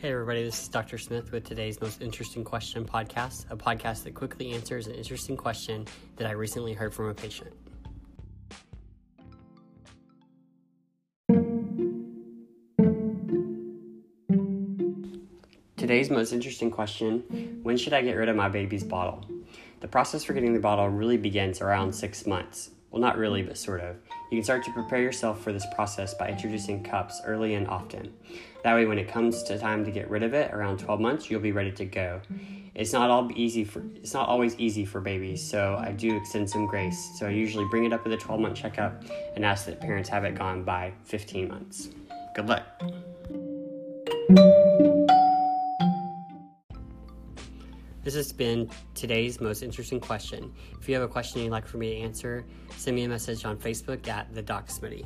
Hey, everybody, this is Dr. Smith with today's Most Interesting Question podcast, a podcast that quickly answers an interesting question that I recently heard from a patient. Today's most interesting question When should I get rid of my baby's bottle? The process for getting the bottle really begins around six months. Well, not really, but sort of. You can start to prepare yourself for this process by introducing cups early and often. That way, when it comes to time to get rid of it, around 12 months, you'll be ready to go. It's not all easy for it's not always easy for babies, so I do extend some grace. So I usually bring it up at the 12 month checkup and ask that parents have it gone by 15 months. Good luck. This has been today's most interesting question. If you have a question you'd like for me to answer, send me a message on Facebook at the Doc Smitty.